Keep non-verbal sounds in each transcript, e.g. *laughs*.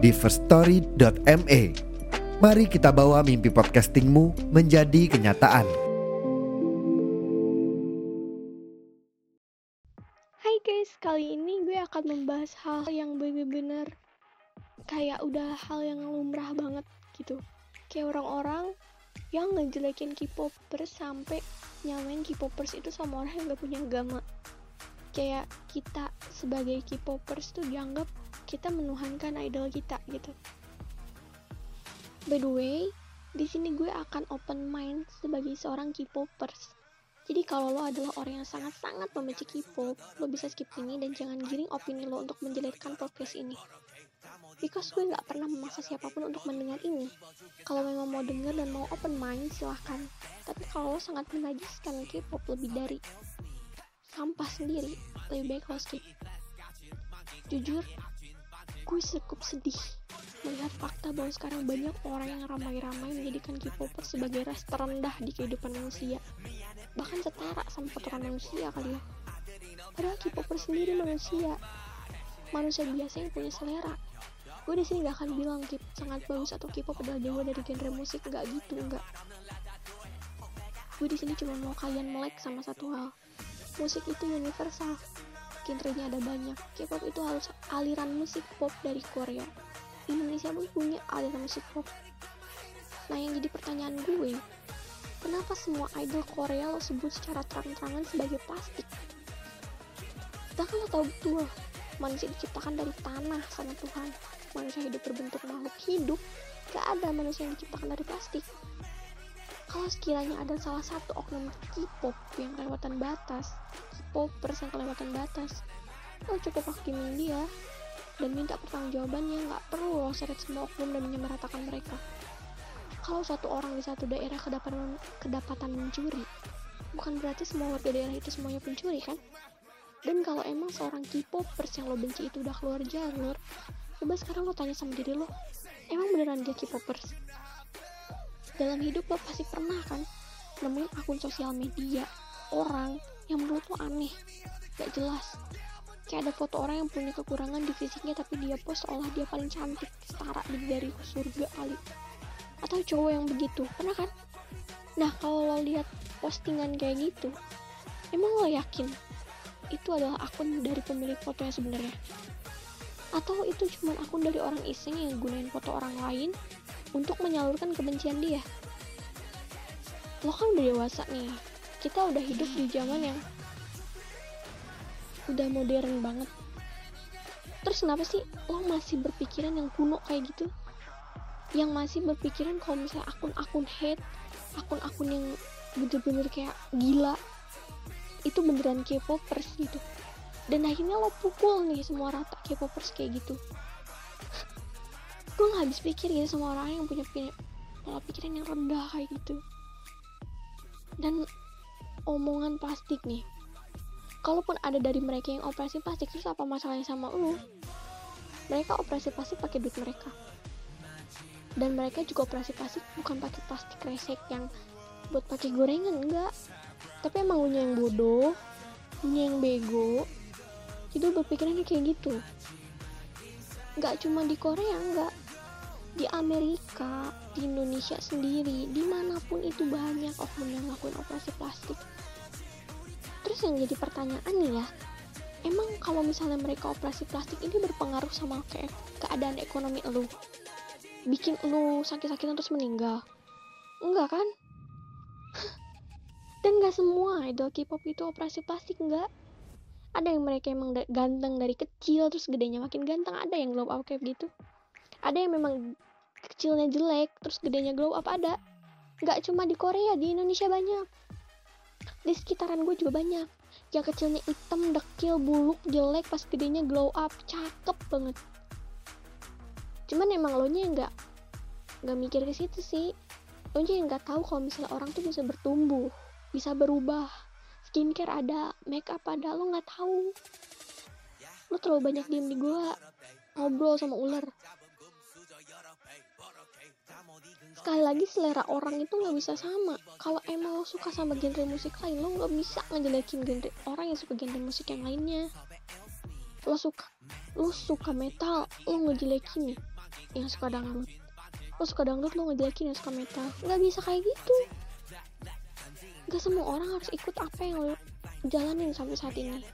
di firststory.me. Mari kita bawa mimpi podcastingmu menjadi kenyataan. Hai guys, kali ini gue akan membahas hal yang bener-bener kayak udah hal yang lumrah banget gitu. Kayak orang-orang yang ngejelekin K-popers sampai nyamain K-popers itu sama orang yang gak punya agama. Kayak kita sebagai K-popers tuh dianggap kita menuhankan idol kita gitu. By the way, di sini gue akan open mind sebagai seorang K-popers. Jadi kalau lo adalah orang yang sangat-sangat membenci K-pop, lo bisa skip ini dan jangan giring opini lo untuk menjelekkan podcast ini. Because gue nggak pernah memaksa siapa pun untuk mendengar ini. Kalau memang mau denger dan mau open mind, silahkan. Tapi kalau lo sangat menajiskan K-pop lebih dari sampah sendiri, lebih baik lo skip. Jujur, gue cukup sedih melihat fakta bahwa sekarang banyak orang yang ramai-ramai menjadikan K-popper sebagai ras terendah di kehidupan manusia. Bahkan setara sama kotoran manusia kali ya. Padahal K-popper sendiri manusia. Manusia biasa yang punya selera. Gue di sini gak akan bilang K sangat bagus atau K-pop adalah dewa dari genre musik, gak gitu, enggak. Gue di sini cuma mau kalian melek sama satu hal. Musik itu universal, genrenya ada banyak. K-pop itu harus aliran musik pop dari Korea. Indonesia pun punya aliran musik pop. Nah yang jadi pertanyaan gue, kenapa semua idol Korea lo sebut secara terang-terangan sebagai plastik? Sedangkan lo tau betul, manusia diciptakan dari tanah sama Tuhan. Manusia hidup berbentuk makhluk hidup, gak ada manusia yang diciptakan dari plastik. Kalau sekiranya ada salah satu oknum K-pop yang kelewatan batas, K-popers yang kelewatan batas, lo cukup hakimin dia dan minta pertanggungjawabannya nggak perlu lo seret semua oknum dan menyamaratakan mereka. Kalau suatu orang di satu daerah kedapatan kedapatan mencuri bukan berarti semua warga daerah itu semuanya pencuri kan? Dan kalau emang seorang K-popers yang lo benci itu udah keluar jalur coba sekarang lo tanya sama diri lo emang beneran dia K-popers dalam hidup lo pasti pernah kan nemuin akun sosial media orang yang menurut lo aneh. Gak jelas. Kayak ada foto orang yang punya kekurangan di fisiknya tapi dia post seolah dia paling cantik. Setara dari surga kali. Atau cowok yang begitu. Pernah kan? Nah kalau lo lihat postingan kayak gitu emang lo yakin itu adalah akun dari pemilik foto yang sebenarnya? Atau itu cuma akun dari orang iseng yang gunain foto orang lain untuk menyalurkan kebencian dia? Lo kan udah dewasa nih kita udah hidup di zaman yang udah modern banget. Terus kenapa sih lo masih berpikiran yang kuno kayak gitu? Yang masih berpikiran kalau misalnya akun-akun hate akun-akun yang bener-bener kayak gila itu beneran K-popers gitu. Dan akhirnya lo pukul nih semua rata K-popers kayak gitu. Gue gak habis pikir gitu sama orang yang punya pola pikiran yang rendah kayak gitu. Dan omongan plastik nih. Kalaupun ada dari mereka yang operasi plastik terus apa masalahnya sama lu? Mereka operasi plastik pakai duit mereka. Dan mereka juga operasi plastik bukan pakai plastik resek yang buat pakai gorengan enggak. Tapi emang punya yang bodoh punya yang bego. Itu berpikirannya kayak gitu. Nggak cuma di Korea enggak di Amerika di Indonesia sendiri di mana pun itu banyak oknum yang ngelakuin operasi plastik. Terus yang jadi pertanyaan nih ya emang kalau misalnya mereka operasi plastik ini berpengaruh sama kayak keadaan ekonomi lu? Bikin lu sakit-sakitan terus meninggal? Enggak kan? *laughs* Dan gak semua idol K-pop itu operasi plastik enggak ada yang mereka emang ganteng dari kecil terus gedenya makin ganteng ada yang glow up kayak gitu ada yang memang kecilnya jelek terus gedenya glow up ada. Nggak cuma di Korea di Indonesia banyak. Di sekitaran gue juga banyak. Yang kecilnya hitam dekil buluk jelek pas gedenya glow up cakep banget. Cuman emang lo nya nggak nggak mikir ke situ sih. Lo nya nggak tahu kalau misalnya orang tuh bisa bertumbuh bisa berubah. Skincare ada make up ada lo nggak tahu. Lo terlalu banyak diem di gua ngobrol sama ular sekali lagi selera orang itu nggak bisa sama. Kalau emang lo suka sama genre musik lain lo nggak bisa ngejelekin genre orang yang suka genre musik yang lainnya. Lo suka lo suka metal lo ngejelekin yang suka dangdut lo. Suka dangdut lo ngejelekin yang suka metal. Nggak bisa kayak gitu. Nggak semua orang harus ikut apa yang lo jalanin sampai saat ini.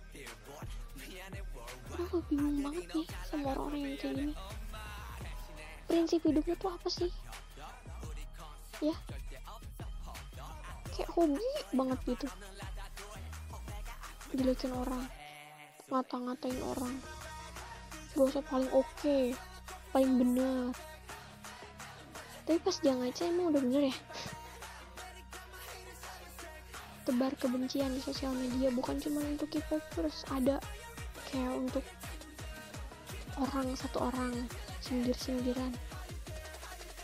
Aku bingung banget nih sama orang-orang yang kayak gini. Prinsip hidupnya tuh apa sih ya kayak hobi banget gitu. Jelekin orang. Ngata-ngatain orang. Gak paling oke. Okay, paling bener. Tapi pas dia ngaca emang udah bener ya? Tebar kebencian di sosial media. Bukan cuma untuk K-popers. Ada kayak untuk orang satu orang. Sindir-sindiran.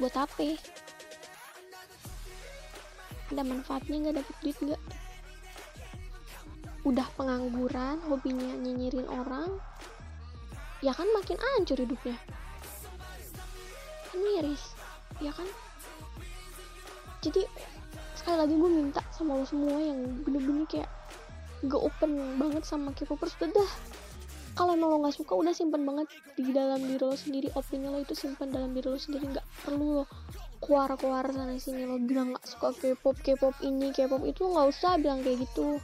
Buat apa ada manfaatnya nggak dapet duit nggak? Udah pengangguran hobinya nyinyirin orang ya kan makin ancur hidupnya. Kan miris ya kan? Jadi sekali lagi gue minta sama lo semua yang bener-bener kayak gak open banget sama K-popers udah kalau emang lo nggak suka udah simpen banget di dalam diri lo sendiri opini lo itu simpan dalam diri lo sendiri nggak perlu lo keluar-keluar sana sini lo bilang nggak suka K-pop K-pop ini K-pop itu nggak usah bilang kayak gitu.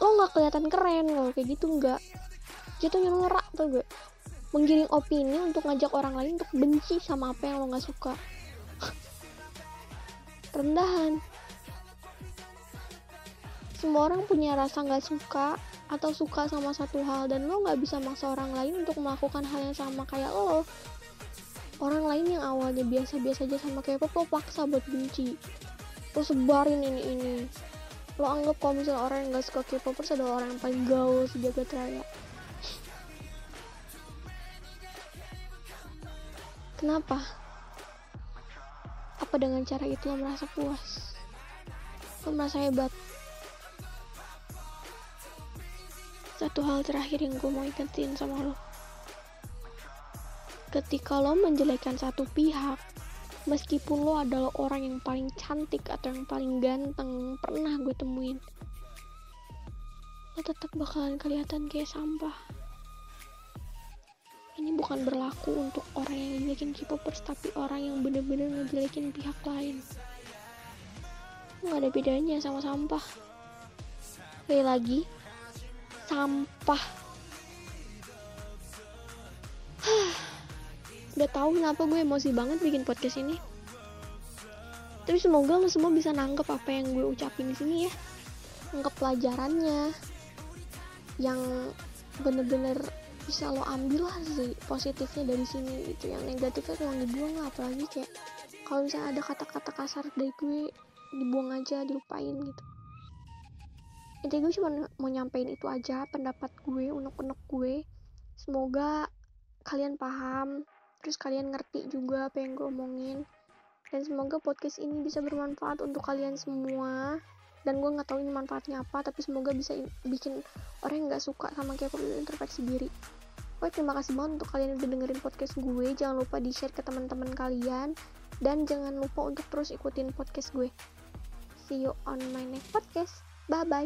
Lo nggak kelihatan keren kalau kayak gitu nggak. Jatuhnya norak tuh gak menggiring opini untuk ngajak orang lain untuk benci sama apa yang lo nggak suka. *laughs* Rendahan. Semua orang punya rasa nggak suka atau suka sama satu hal dan lo nggak bisa maksa orang lain untuk melakukan hal yang sama kayak lo orang lain yang awalnya biasa-biasa aja sama K-pop lo paksa buat benci. Lo sebarin ini ini. Lo anggap kalau misalnya orang yang gak suka K-popers adalah orang yang paling gaul sejagat raya. Kenapa? Apa dengan cara itu lo merasa puas? Lo merasa hebat? Satu hal terakhir yang gue mau ikatin sama lo ketika lo menjelekan satu pihak meskipun lo adalah orang yang paling cantik atau yang paling ganteng pernah gue temuin lo tetap bakalan kelihatan kayak sampah. Ini bukan berlaku untuk orang yang jelekin K-popers tapi orang yang bener-bener ngejelekin pihak lain. Nggak ada bedanya sama sampah. Sekali lagi sampah udah tahu kenapa gue emosi banget bikin podcast ini. Tapi semoga lo semua bisa nangkep apa yang gue ucapin di sini ya. Nangkep pelajarannya yang bener-bener bisa lo ambil lah sih positifnya dari sini gitu. Yang negatifnya tolong dibuang lah apalagi kayak kalau misalnya ada kata-kata kasar dari gue dibuang aja dilupain gitu. Intinya gue cuma mau nyampein itu aja pendapat gue unek-unek gue. Semoga kalian paham terus kalian ngerti juga apa yang gue omongin. Dan semoga podcast ini bisa bermanfaat untuk kalian semua. Dan gue nggak tahu ini manfaatnya apa tapi semoga bisa bikin orang yang nggak suka sama K-pop itu introspeksi diri. Oke terima kasih banget untuk kalian yang udah dengerin podcast gue. Jangan lupa di share ke teman-teman kalian. Dan jangan lupa untuk terus ikutin podcast gue. See you on my next podcast. Bye bye